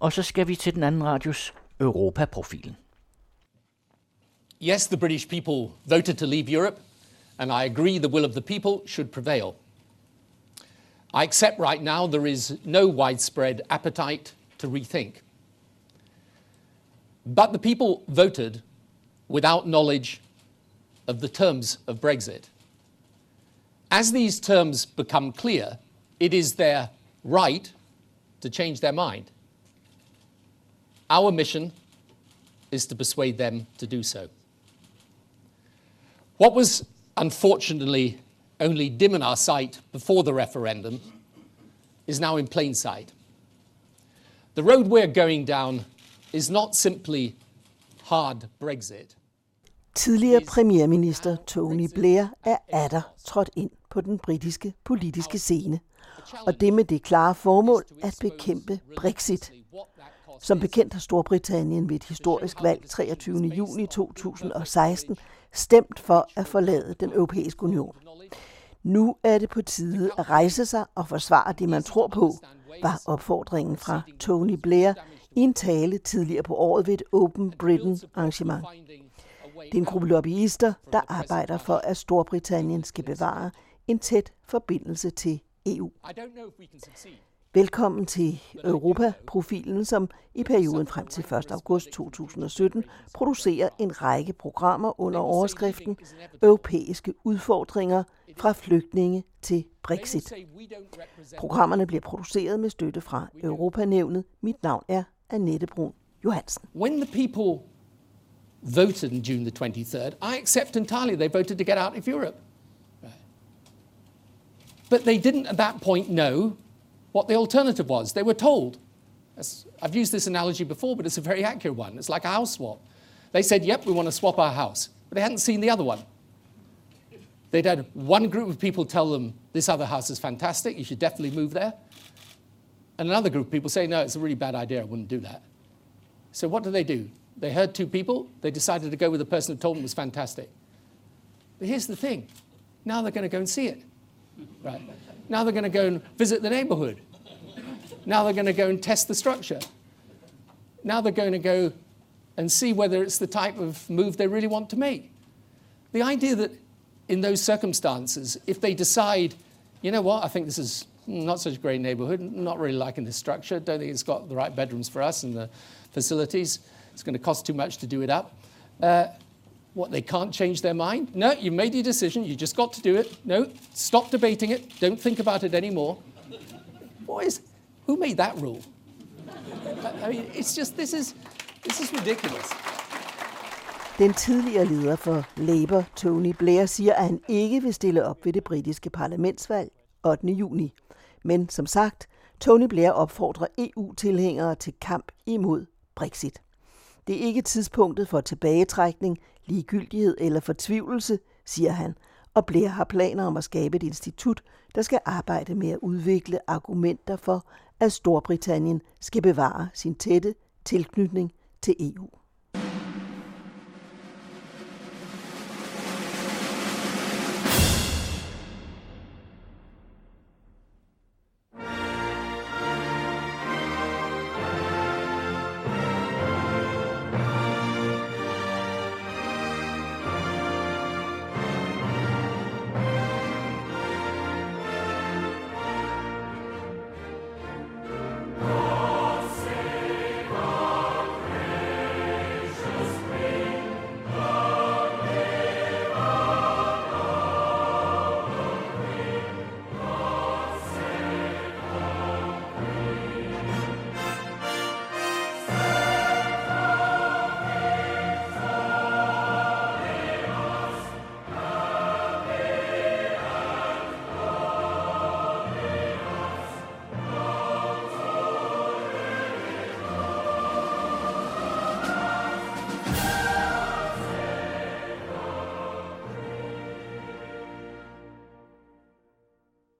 Og så skal vi til den anden radios. Yes, the British people voted to leave Europe, and I agree the will of the people should prevail. I accept right now there is no widespread appetite to rethink. But the people voted without knowledge of the terms of Brexit. As these terms become clear, it is their right to change their mind. Our mission is to persuade them to do so. What was unfortunately only dim in our sight before the referendum is now in plain sight. The road we're going down is not simply hard Brexit. Tidligere premierminister Tony Blair er atter trådt ind på den britiske politiske scene, og det med det klare formål at bekæmpe Brexit. Som bekendt har Storbritannien ved et historisk valg 23. juni 2016 stemt for at forlade den europæiske union. Nu er det på tide at rejse sig og forsvare det, man tror på, var opfordringen fra Tony Blair i en tale tidligere på året ved et Open Britain arrangement. Det er en gruppe lobbyister, der arbejder for, at Storbritannien skal bevare en tæt forbindelse til EU. Velkommen til Europa-profilen, som i perioden frem til 1. august 2017 producerer en række programmer under overskriften Europæiske udfordringer fra flygtninge til Brexit. Programmerne bliver produceret med støtte fra Europanævnet. Mit navn er Annette Brun Johansen. When the people voted on June the 23rd, I accept entirely they voted to get out of Europe. But they didn't at that point know what the alternative was. They were told. I've used this analogy before, but it's a very accurate one. It's like a house swap. They said, yep, we want to swap our house. But they hadn't seen the other one. They'd had one group of people tell them, this other house is fantastic, you should definitely move there. And another group of people say, no, it's a really bad idea, I wouldn't do that. So what do they do? They heard two people, they decided to go with the person who told them it was fantastic. But here's the thing now they're going to go and see it. Right? Now they're going to go and visit the neighborhood. Now they're going to go and test the structure. Now they're going to go and see whether it's the type of move they really want to make. The idea that in those circumstances, if they decide, you know what, I think this is not such a great neighborhood, not really liking this structure, don't think it's got the right bedrooms for us and the facilities, it's going to cost too much to do it up. Uh, what, they can't change their mind? No, you made your decision, you just got to do it. No, stop debating it, don't think about it anymore. Boys, who made that rule? I mean, it's just, this is, this is ridiculous. Den tidligere leder for Labour, Tony Blair, siger, at han ikke vil stille op ved det britiske parlamentsvalg 8. juni. Men som sagt, Tony Blair opfordrer EU-tilhængere til kamp imod Brexit. Det er ikke tidspunktet for tilbagetrækning, ligegyldighed eller fortvivlelse, siger han, og Blair har planer om at skabe et institut, der skal arbejde med at udvikle argumenter for, at Storbritannien skal bevare sin tætte tilknytning til EU.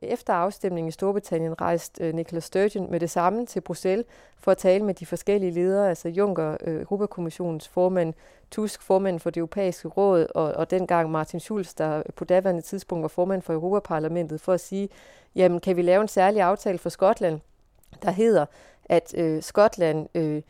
Efter afstemningen i Storbritannien rejste øh, Nicola Sturgeon med det samme til Bruxelles for at tale med de forskellige ledere, altså Juncker, øh, Europakommissionens formand, Tusk, formand for det europæiske råd, og, og dengang Martin Schulz, der på daværende tidspunkt var formand for Europaparlamentet, for at sige, jamen kan vi lave en særlig aftale for Skotland, der hedder, at øh, Skotland øh, øh,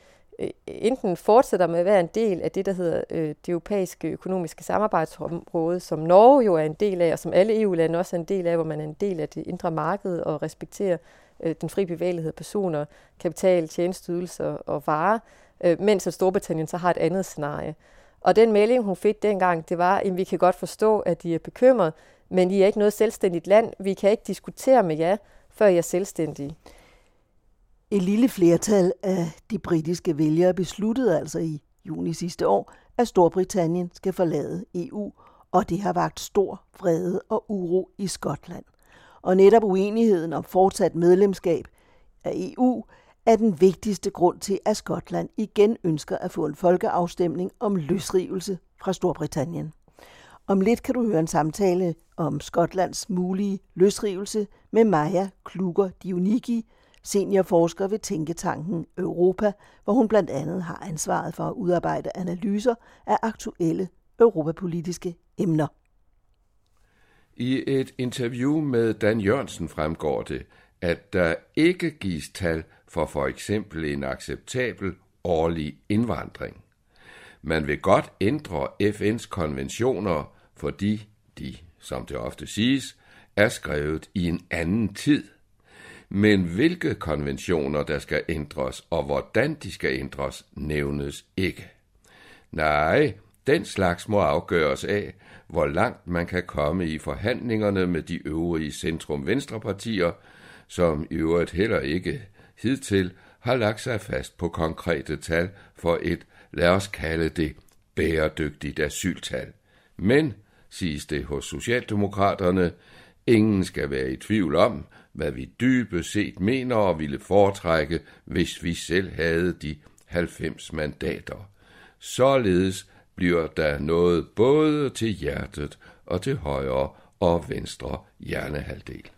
enten fortsætter med at være en del af det, der hedder øh, det europæiske økonomiske samarbejdsområde, som Norge jo er en del af, og som alle EU-lande også er en del af, hvor man er en del af det indre marked og respekterer øh, den fri bevægelighed af personer, kapital, tjenesteydelser og varer, øh, mens at Storbritannien så har et andet scenarie. Og den melding, hun fik dengang, det var, at vi kan godt forstå, at de er bekymret, men I er ikke noget selvstændigt land. Vi kan ikke diskutere med jer, før I er selvstændige. Et lille flertal af de britiske vælgere besluttede altså i juni sidste år, at Storbritannien skal forlade EU, og det har vagt stor vrede og uro i Skotland. Og netop uenigheden om fortsat medlemskab af EU er den vigtigste grund til, at Skotland igen ønsker at få en folkeafstemning om løsrivelse fra Storbritannien. Om lidt kan du høre en samtale om Skotlands mulige løsrivelse med Maja Kluger Dionigi, seniorforsker ved Tænketanken Europa, hvor hun blandt andet har ansvaret for at udarbejde analyser af aktuelle europapolitiske emner. I et interview med Dan Jørgensen fremgår det, at der ikke gives tal for for eksempel en acceptabel årlig indvandring. Man vil godt ændre FN's konventioner, fordi de, som det ofte siges, er skrevet i en anden tid. Men hvilke konventioner, der skal ændres, og hvordan de skal ændres, nævnes ikke. Nej, den slags må afgøres af, hvor langt man kan komme i forhandlingerne med de øvrige centrum-venstrepartier, som i øvrigt heller ikke hidtil har lagt sig fast på konkrete tal for et, lad os kalde det, bæredygtigt asyltal. Men, siges det hos Socialdemokraterne, ingen skal være i tvivl om, hvad vi dybest set mener og ville foretrække, hvis vi selv havde de 90 mandater. Således bliver der noget både til hjertet og til højre og venstre hjernehalvdel.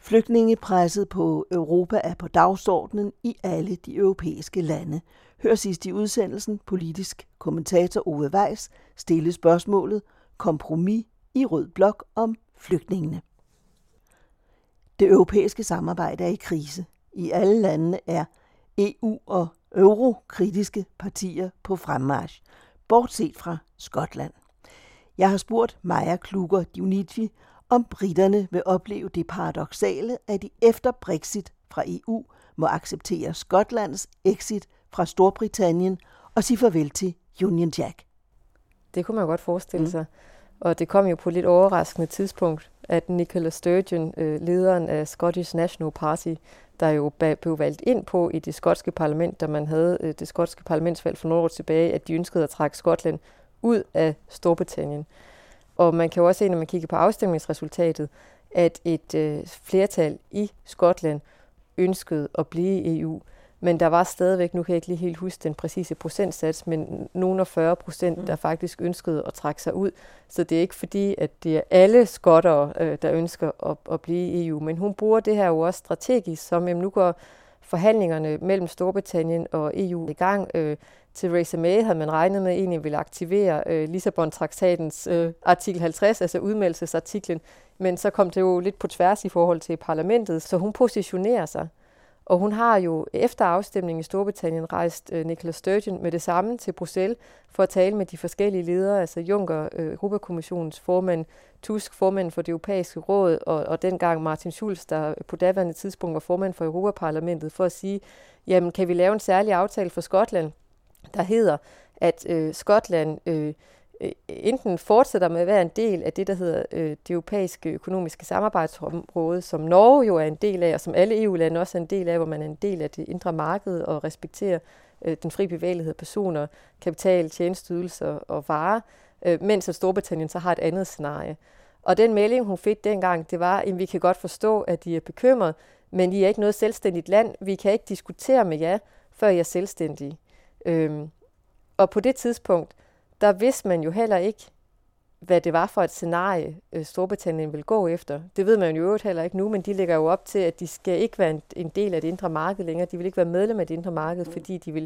Flygtningepresset på Europa er på dagsordenen i alle de europæiske lande. Hør sidst i udsendelsen politisk kommentator Ove Weiss stille spørgsmålet kompromis i rød blok om flygtningene. Det europæiske samarbejde er i krise. I alle landene er EU- og eurokritiske partier på fremmarch, bortset fra Skotland. Jeg har spurgt Maja Kluger Dionigi, om britterne vil opleve det paradoxale, at de efter Brexit fra EU må acceptere Skotlands exit fra Storbritannien og sige farvel til Union Jack. Det kunne man godt forestille mm. sig. Og det kom jo på et lidt overraskende tidspunkt, at Nicola Sturgeon, øh, lederen af Scottish National Party, der jo blev valgt ind på i det skotske parlament, da man havde øh, det skotske parlamentsvalg for nogle år tilbage, at de ønskede at trække Skotland ud af Storbritannien. Og man kan jo også se, når man kigger på afstemningsresultatet, at et øh, flertal i Skotland ønskede at blive i EU. Men der var stadigvæk, nu kan jeg ikke lige helt huske den præcise procentsats, men nogen af 40 procent, mm. der faktisk ønskede at trække sig ud. Så det er ikke fordi, at det er alle skotter, øh, der ønsker at, at blive i EU. Men hun bruger det her jo også strategisk, som jamen, nu går forhandlingerne mellem Storbritannien og EU i gang. Øh, Theresa May havde man regnet med egentlig ville aktivere øh, Lissabon-traktatens øh, artikel 50, altså udmeldelsesartiklen, men så kom det jo lidt på tværs i forhold til parlamentet, så hun positionerer sig. Og hun har jo efter afstemningen i Storbritannien rejst øh, Nicola Sturgeon med det samme til Bruxelles for at tale med de forskellige ledere, altså Juncker, øh, Europakommissionens formand, Tusk, formand for det europæiske råd, og, og dengang Martin Schulz, der på daværende tidspunkt var formand for Europaparlamentet, for at sige, jamen kan vi lave en særlig aftale for Skotland, der hedder, at øh, Skotland øh, Øh, enten fortsætter med at være en del af det, der hedder øh, det europæiske økonomiske samarbejdsområde, som Norge jo er en del af, og som alle EU-lande også er en del af, hvor man er en del af det indre marked og respekterer øh, den fri bevægelighed af personer, kapital, tjenesteydelser og varer, øh, mens at Storbritannien så har et andet scenarie. Og den melding, hun fik dengang, det var, at vi kan godt forstå, at de er bekymret, men I er ikke noget selvstændigt land. Vi kan ikke diskutere med jer, før I er selvstændige. Øhm, og på det tidspunkt, der vidste man jo heller ikke, hvad det var for et scenarie, øh, Storbritannien vil gå efter. Det ved man jo øvrigt heller ikke nu, men de lægger jo op til, at de skal ikke være en, del af det indre marked længere. De vil ikke være medlem af det indre marked, fordi de vil,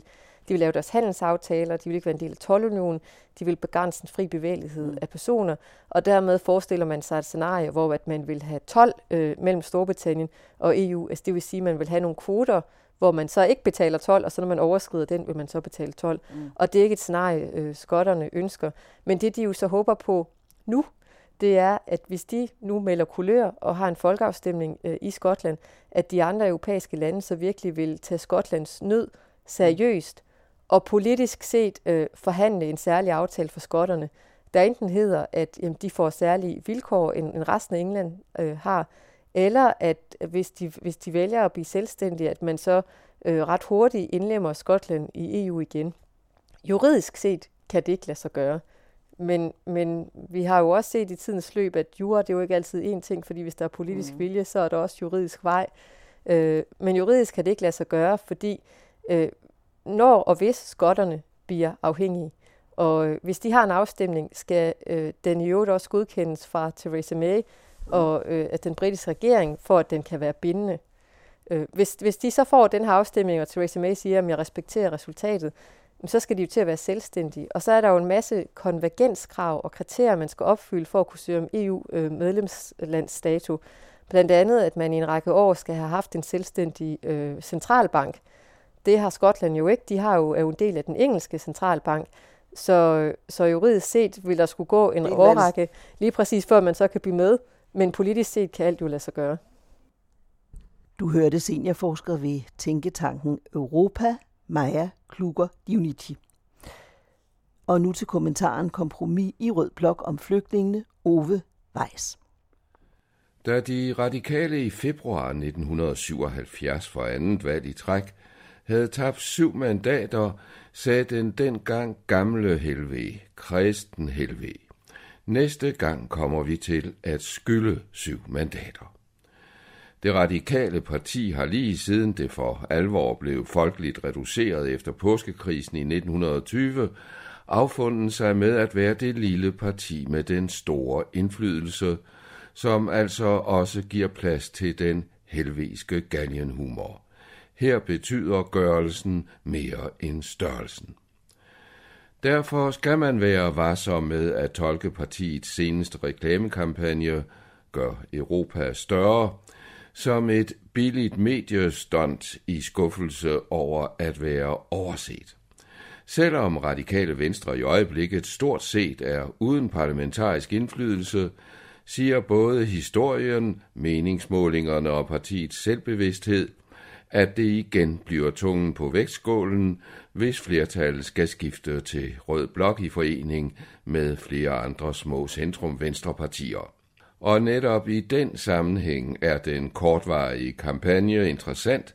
de vil lave deres handelsaftaler, de vil ikke være en del af tolvunionen, de vil begrænse den fri bevægelighed mm. af personer, og dermed forestiller man sig et scenarie, hvor at man vil have 12 øh, mellem Storbritannien og EU. Altså det vil sige, at man vil have nogle kvoter hvor man så ikke betaler 12, og så når man overskrider den, vil man så betale 12. Mm. Og det er ikke et scenarie, øh, skotterne ønsker. Men det, de jo så håber på nu, det er, at hvis de nu melder kulør og har en folkeafstemning øh, i Skotland, at de andre europæiske lande så virkelig vil tage Skotlands nød seriøst og politisk set øh, forhandle en særlig aftale for skotterne, der enten hedder, at jamen, de får særlige vilkår, end, end resten af England øh, har, eller at hvis de, hvis de vælger at blive selvstændige, at man så øh, ret hurtigt indlemmer Skotland i EU igen. Juridisk set kan det ikke lade sig gøre. Men, men vi har jo også set i tidens løb, at jura det er jo ikke altid én ting, fordi hvis der er politisk mm. vilje, så er der også juridisk vej. Øh, men juridisk kan det ikke lade sig gøre, fordi øh, når og hvis skotterne bliver afhængige, og øh, hvis de har en afstemning, skal øh, den i øvrigt også godkendes fra Theresa May og øh, at den britiske regering, for at den kan være bindende. Øh, hvis, hvis de så får den her afstemning, og Theresa May siger, at jeg respekterer resultatet, så skal de jo til at være selvstændige. Og så er der jo en masse konvergenskrav og kriterier, man skal opfylde for at kunne søge om EU-medlemslandsstatus. Øh, Blandt andet, at man i en række år skal have haft en selvstændig øh, centralbank. Det har Skotland jo ikke. De har jo, er jo en del af den engelske centralbank. Så, så juridisk set vil der skulle gå en årrække, lige præcis før man så kan blive med. Men politisk set kan alt jo lade sig gøre. Du hørte seniorforsker ved Tænketanken Europa, Maja Kluger Dionici. Og nu til kommentaren Kompromis i Rød Blok om flygtningene, Ove Weiss. Da de radikale i februar 1977 for andet valg i træk havde tabt syv mandater, sagde den dengang gamle helve, kristen helve. Næste gang kommer vi til at skylde syv mandater. Det radikale parti har lige siden det for alvor blev folkeligt reduceret efter påskekrisen i 1920, affundet sig med at være det lille parti med den store indflydelse, som altså også giver plads til den helviske galgenhumor. Her betyder gørelsen mere end størrelsen. Derfor skal man være varsom med at tolke partiets seneste reklamekampagne Gør Europa større som et billigt mediestunt i skuffelse over at være overset. Selvom radikale venstre i øjeblikket stort set er uden parlamentarisk indflydelse, siger både historien, meningsmålingerne og partiets selvbevidsthed, at det igen bliver tungen på vægtskålen, hvis flertallet skal skifte til Rød Blok i forening med flere andre små centrum-venstrepartier. Og netop i den sammenhæng er den kortvarige kampagne interessant,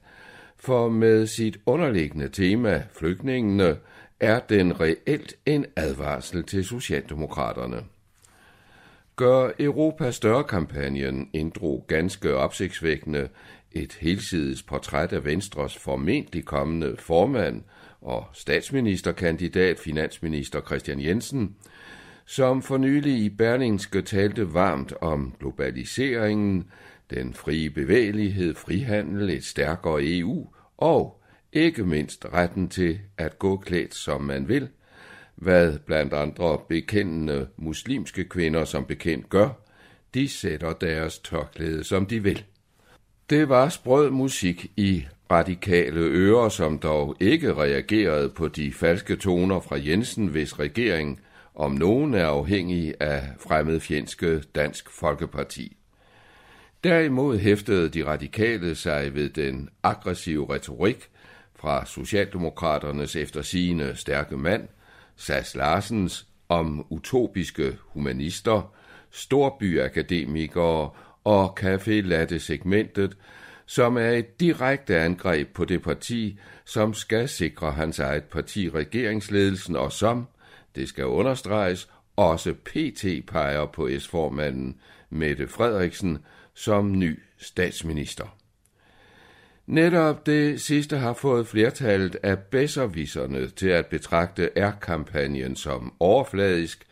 for med sit underliggende tema, flygtningene, er den reelt en advarsel til Socialdemokraterne. Gør Europa større kampagnen inddrog ganske opsigtsvækkende et helsides portræt af Venstres formentlig kommende formand og statsministerkandidat finansminister Christian Jensen, som for nylig i Berlingske talte varmt om globaliseringen, den frie bevægelighed, frihandel, et stærkere EU og ikke mindst retten til at gå klædt som man vil, hvad blandt andre bekendende muslimske kvinder som bekendt gør, de sætter deres tørklæde som de vil. Det var sprød musik i radikale ører, som dog ikke reagerede på de falske toner fra Jensen, hvis regering om nogen er afhængig af fremmedfjendske Dansk Folkeparti. Derimod hæftede de radikale sig ved den aggressive retorik fra Socialdemokraternes eftersigende stærke mand, Sas Larsens, om utopiske humanister, storbyakademikere og café latte segmentet, som er et direkte angreb på det parti, som skal sikre hans eget parti regeringsledelsen, og som, det skal understreges, også PT peger på S-formanden Mette Frederiksen som ny statsminister. Netop det sidste har fået flertallet af bedservisserne til at betragte R-kampagnen som overfladisk,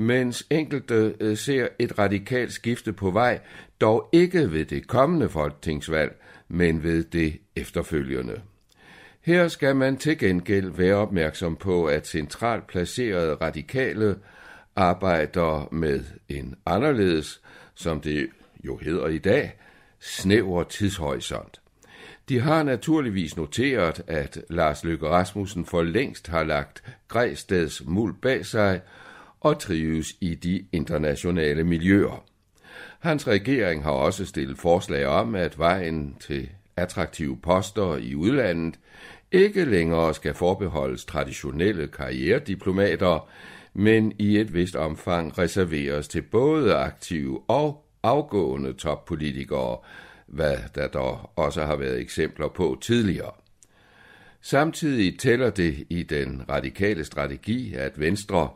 mens enkelte øh, ser et radikalt skifte på vej, dog ikke ved det kommende folketingsvalg, men ved det efterfølgende. Her skal man til gengæld være opmærksom på, at centralt placerede radikale arbejder med en anderledes, som det jo hedder i dag, snæver tidshorisont. De har naturligvis noteret, at Lars Løkke Rasmussen for længst har lagt Græsteds muld bag sig og trives i de internationale miljøer. Hans regering har også stillet forslag om, at vejen til attraktive poster i udlandet ikke længere skal forbeholdes traditionelle karrierediplomater, men i et vist omfang reserveres til både aktive og afgående toppolitikere, hvad der dog også har været eksempler på tidligere. Samtidig tæller det i den radikale strategi, at Venstre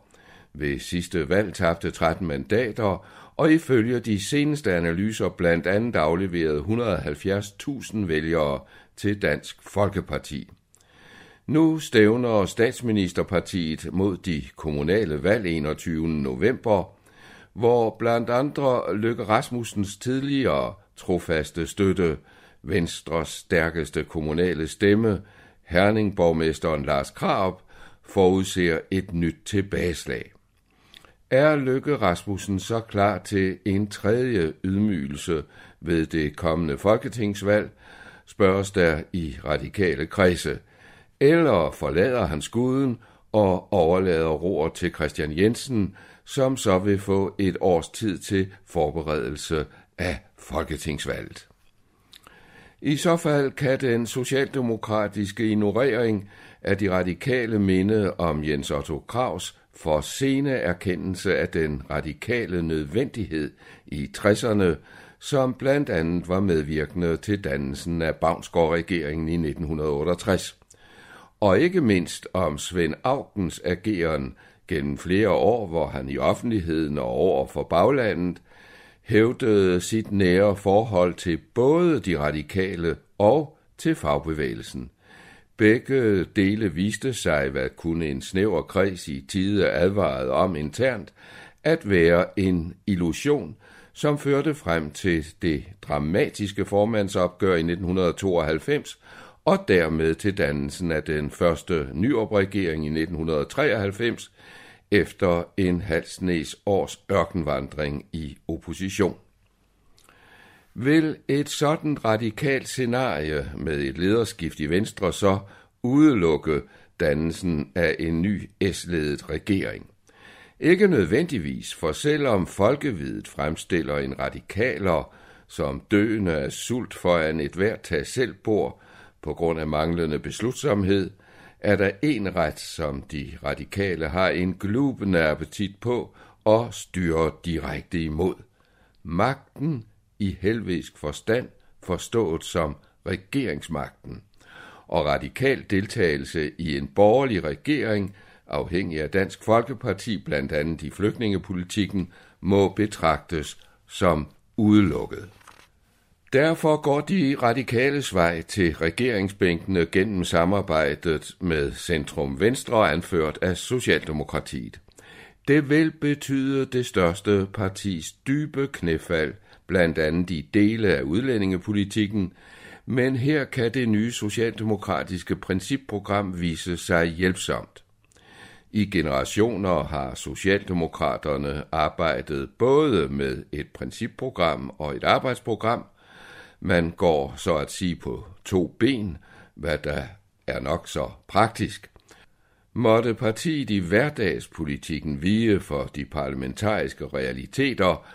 ved sidste valg tabte 13 mandater, og ifølge de seneste analyser blandt andet afleverede 170.000 vælgere til Dansk Folkeparti. Nu stævner statsministerpartiet mod de kommunale valg 21. november, hvor blandt andre Løkke Rasmussens tidligere trofaste støtte, Venstres stærkeste kommunale stemme, Herningborgmesteren Lars Krab, forudser et nyt tilbageslag. Er Løkke Rasmussen så klar til en tredje ydmygelse ved det kommende folketingsvalg, spørges der i radikale kredse, eller forlader han skuden og overlader roer til Christian Jensen, som så vil få et års tid til forberedelse af folketingsvalget. I så fald kan den socialdemokratiske ignorering af de radikale minde om Jens Otto Kraus for sene erkendelse af den radikale nødvendighed i 60'erne, som blandt andet var medvirkende til dannelsen af Bavnsgaard-regeringen i 1968. Og ikke mindst om Svend Augens ageren gennem flere år, hvor han i offentligheden og over for baglandet hævdede sit nære forhold til både de radikale og til fagbevægelsen. Begge dele viste sig, hvad kunne en snæver kreds i tide advaret om internt, at være en illusion, som førte frem til det dramatiske formandsopgør i 1992 og dermed til dannelsen af den første nyopregering i 1993 efter en halvsnes års ørkenvandring i opposition. Vil et sådan radikalt scenarie med et lederskift i Venstre så udelukke dannelsen af en ny S-ledet regering? Ikke nødvendigvis, for selvom folkevidet fremstiller en radikaler som døende af sult foran et hvert tag selv bor på grund af manglende beslutsomhed, er der en ret, som de radikale har en glubende appetit på og styrer direkte imod. Magten i helvisk forstand forstået som regeringsmagten, og radikal deltagelse i en borgerlig regering, afhængig af Dansk Folkeparti, blandt andet i flygtningepolitikken, må betragtes som udelukket. Derfor går de radikale vej til regeringsbænkene gennem samarbejdet med Centrum Venstre anført af Socialdemokratiet. Det vil betyde det største partis dybe knæfald blandt andet i dele af udlændingepolitikken, men her kan det nye socialdemokratiske principprogram vise sig hjælpsomt. I generationer har Socialdemokraterne arbejdet både med et principprogram og et arbejdsprogram. Man går så at sige på to ben, hvad der er nok så praktisk. Måtte partiet i hverdagspolitikken vige for de parlamentariske realiteter,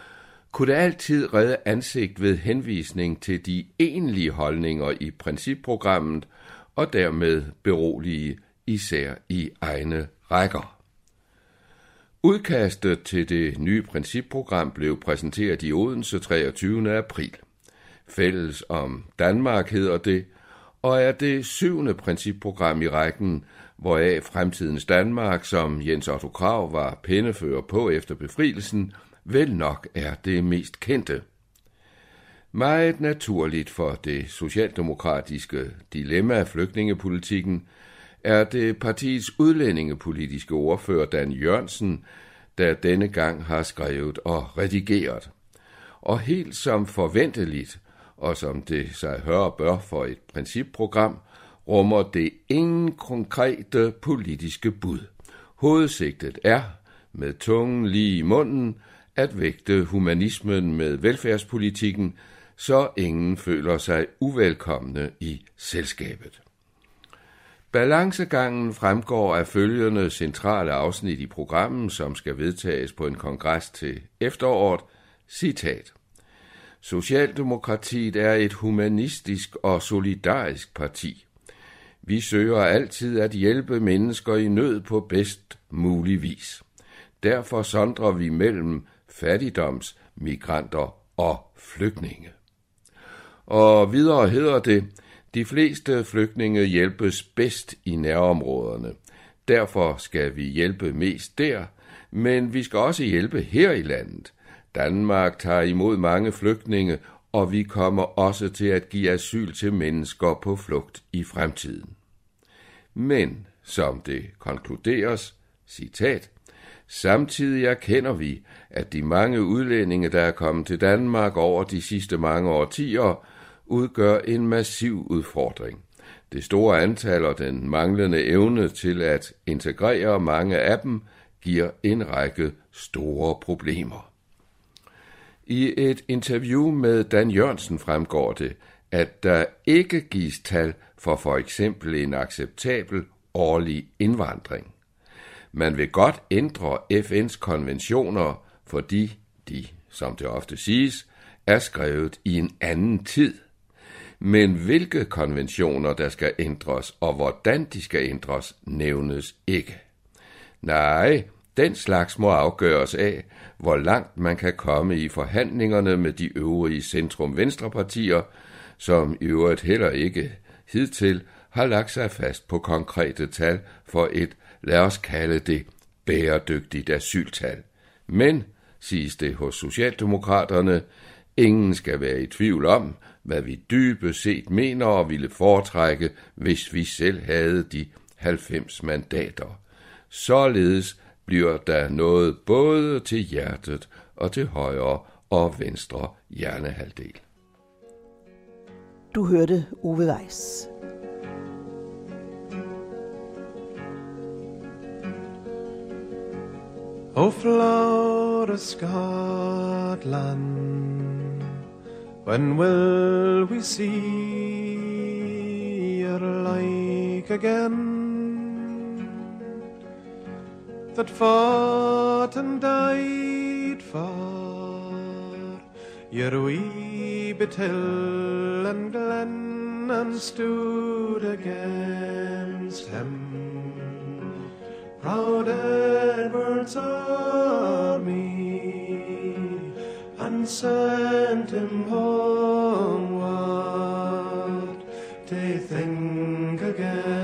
kunne det altid redde ansigt ved henvisning til de egentlige holdninger i principprogrammet og dermed berolige især i egne rækker. Udkastet til det nye principprogram blev præsenteret i Odense 23. april. Fælles om Danmark hedder det, og er det syvende principprogram i rækken, hvoraf fremtidens Danmark, som Jens Otto Krav var pindefører på efter befrielsen, vel nok er det mest kendte. Meget naturligt for det socialdemokratiske dilemma af flygtningepolitikken er det partiets udlændingepolitiske ordfører Dan Jørgensen, der denne gang har skrevet og redigeret. Og helt som forventeligt, og som det sig hører bør for et principprogram, rummer det ingen konkrete politiske bud. Hovedsigtet er, med tungen lige i munden, at vægte humanismen med velfærdspolitikken, så ingen føler sig uvelkomne i selskabet. Balancegangen fremgår af følgende centrale afsnit i programmet, som skal vedtages på en kongres til efteråret. Citat. Socialdemokratiet er et humanistisk og solidarisk parti. Vi søger altid at hjælpe mennesker i nød på bedst mulig vis. Derfor sondrer vi mellem fattigdomsmigranter og flygtninge. Og videre hedder det, de fleste flygtninge hjælpes bedst i nærområderne. Derfor skal vi hjælpe mest der, men vi skal også hjælpe her i landet. Danmark tager imod mange flygtninge, og vi kommer også til at give asyl til mennesker på flugt i fremtiden. Men, som det konkluderes, citat, Samtidig erkender vi, at de mange udlændinge, der er kommet til Danmark over de sidste mange årtier, udgør en massiv udfordring. Det store antal og den manglende evne til at integrere mange af dem giver en række store problemer. I et interview med Dan Jørgensen fremgår det, at der ikke gives tal for for eksempel en acceptabel årlig indvandring. Man vil godt ændre FN's konventioner, fordi de, som det ofte siges, er skrevet i en anden tid. Men hvilke konventioner, der skal ændres, og hvordan de skal ændres, nævnes ikke. Nej, den slags må afgøres af, hvor langt man kan komme i forhandlingerne med de øvrige centrum-venstrepartier, som i øvrigt heller ikke hidtil har lagt sig fast på konkrete tal for et lad os kalde det bæredygtigt asyltal. Men, siges det hos Socialdemokraterne, ingen skal være i tvivl om, hvad vi dybest set mener og ville foretrække, hvis vi selv havde de 90 mandater. Således bliver der noget både til hjertet og til højre og venstre hjernehalvdel. Du hørte Ove Weiss. O Florida, Scotland, when will we see your like again? That fought and died for your wee bit hill and glen and stood against him proud Edward's army and sent him homeward to think again.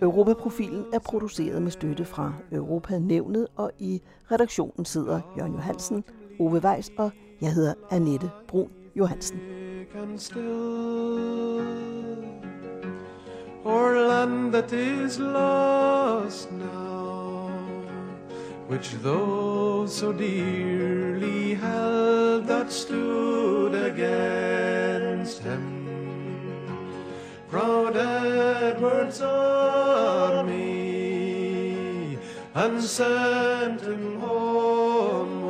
Europaprofilen er produceret med støtte fra Europa-nævnet, og i redaktionen sidder Jørgen Johansen, Ove Weiss og jeg hedder Annette Brun Johansen. Or land that is lost now, which those so dearly held that stood against him. Proud Edward's army and sent him homeward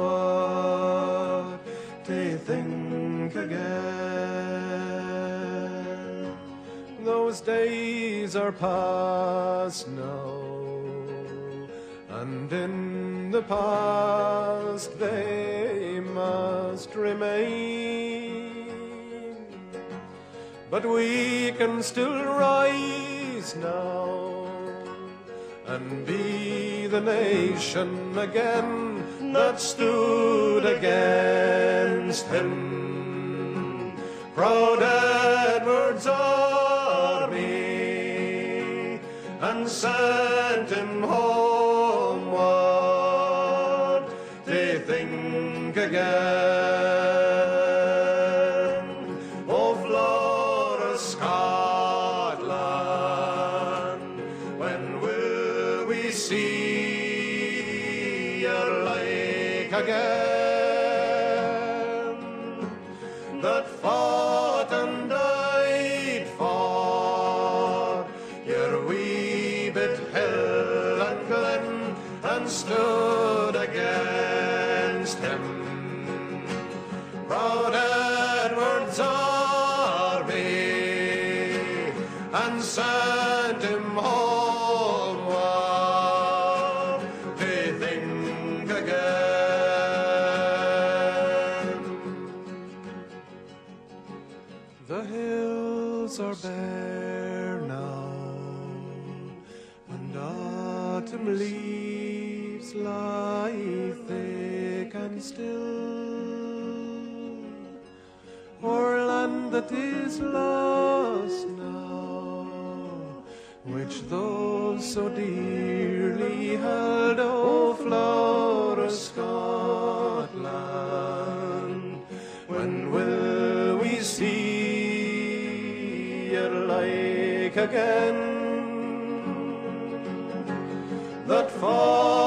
to think again. Those days are past now, and in the past they must remain. But we can still rise now and be the nation again that stood against him. Proud Edward's and them. Is lost now, which those so dearly held, O flower of Scotland, when will we see your like again? That fall